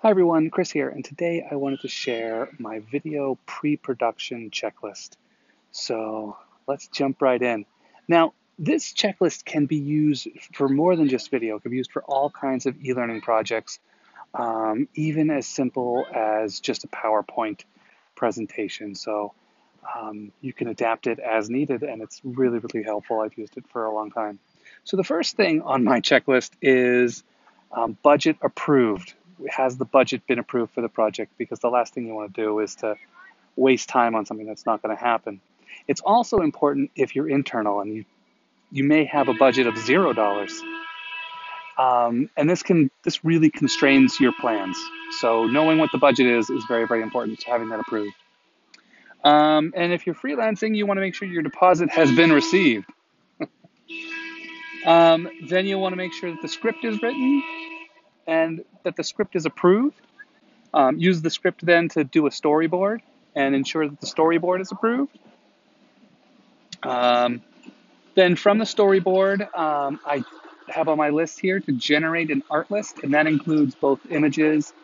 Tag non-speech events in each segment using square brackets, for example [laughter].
Hi everyone, Chris here, and today I wanted to share my video pre-production checklist. So let's jump right in. Now, this checklist can be used for more than just video. It can be used for all kinds of e-learning projects, um, even as simple as just a PowerPoint presentation. So um, you can adapt it as needed, and it's really, really helpful. I've used it for a long time. So the first thing on my checklist is um, budget approved has the budget been approved for the project? Because the last thing you want to do is to waste time on something that's not going to happen. It's also important if you're internal and you you may have a budget of zero dollars, um, and this can this really constrains your plans. So knowing what the budget is is very very important. To having that approved. Um, and if you're freelancing, you want to make sure your deposit has been received. [laughs] um, then you want to make sure that the script is written and that the script is approved. Um, use the script then to do a storyboard and ensure that the storyboard is approved. Um, then from the storyboard, um, I have on my list here to generate an art list, and that includes both images,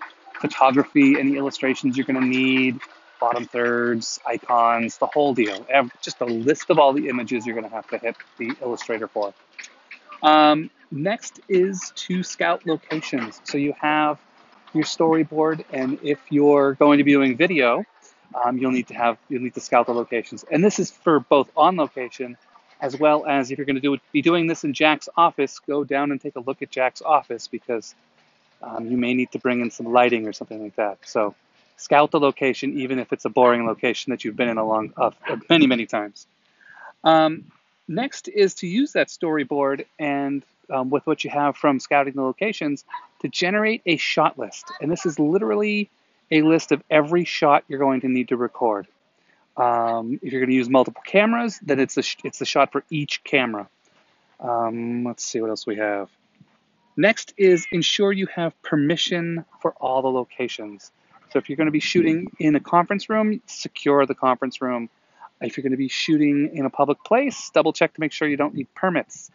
photography, any illustrations you're going to need, bottom thirds, icons, the whole deal. Just a list of all the images you're going to have to hit the Illustrator for. Um, next is to scout locations. So you have your storyboard, and if you're going to be doing video, um, you'll need to have you'll need to scout the locations. And this is for both on location as well as if you're going to do be doing this in Jack's office, go down and take a look at Jack's office because um, you may need to bring in some lighting or something like that. So scout the location, even if it's a boring location that you've been in a long, uh, many, many times. Um, Next is to use that storyboard and um, with what you have from scouting the locations to generate a shot list. And this is literally a list of every shot you're going to need to record. Um, if you're going to use multiple cameras, then it's a it's the shot for each camera. Um, let's see what else we have. Next is ensure you have permission for all the locations. So if you're going to be shooting in a conference room, secure the conference room. If you're going to be shooting in a public place, double check to make sure you don't need permits.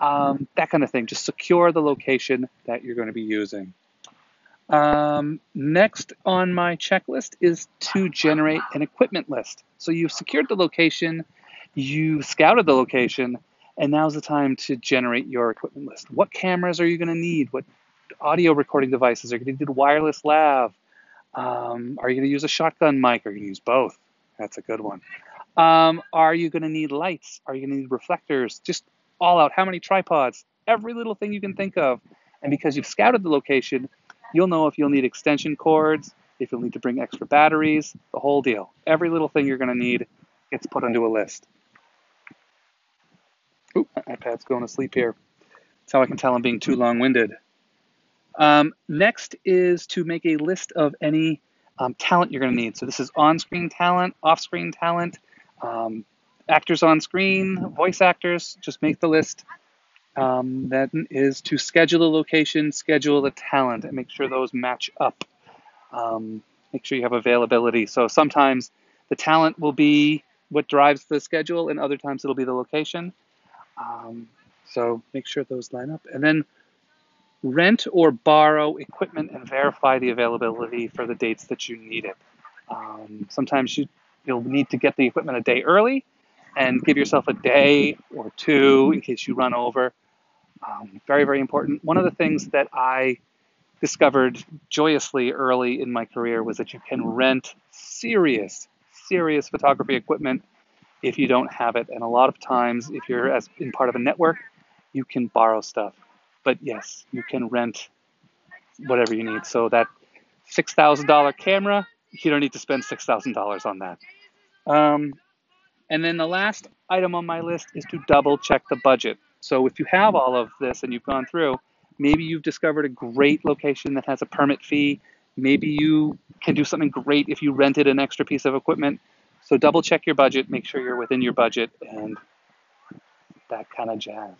Um, that kind of thing. Just secure the location that you're going to be using. Um, next on my checklist is to generate an equipment list. So you've secured the location, you've scouted the location, and now's the time to generate your equipment list. What cameras are you going to need? What audio recording devices are you going to need? Wireless lav? Um, are you going to use a shotgun mic? Are you going to use both? That's a good one. Um, are you going to need lights? Are you going to need reflectors? Just all out. How many tripods? Every little thing you can think of. And because you've scouted the location, you'll know if you'll need extension cords, if you'll need to bring extra batteries, the whole deal. Every little thing you're going to need gets put onto a list. Oop, my iPad's going to sleep here. That's how I can tell I'm being too long winded. Um, next is to make a list of any um, talent you're going to need. So this is on screen talent, off screen talent, um, actors on screen, voice actors, just make the list. Um, that is to schedule the location, schedule the talent, and make sure those match up. Um, make sure you have availability. So sometimes the talent will be what drives the schedule, and other times it'll be the location. Um, so make sure those line up. And then rent or borrow equipment and verify the availability for the dates that you need it. Um, sometimes you You'll need to get the equipment a day early and give yourself a day or two in case you run over. Um, very, very important. One of the things that I discovered joyously early in my career was that you can rent serious, serious photography equipment if you don't have it. And a lot of times, if you're as in part of a network, you can borrow stuff. But yes, you can rent whatever you need. So that $6,000 camera, you don't need to spend $6,000 on that. Um, and then the last item on my list is to double check the budget. So if you have all of this and you've gone through, maybe you've discovered a great location that has a permit fee. Maybe you can do something great if you rented an extra piece of equipment. So double check your budget, make sure you're within your budget, and that kind of jazz.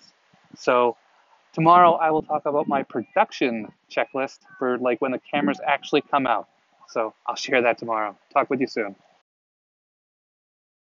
So tomorrow I will talk about my production checklist for like when the cameras actually come out. So I'll share that tomorrow. Talk with you soon.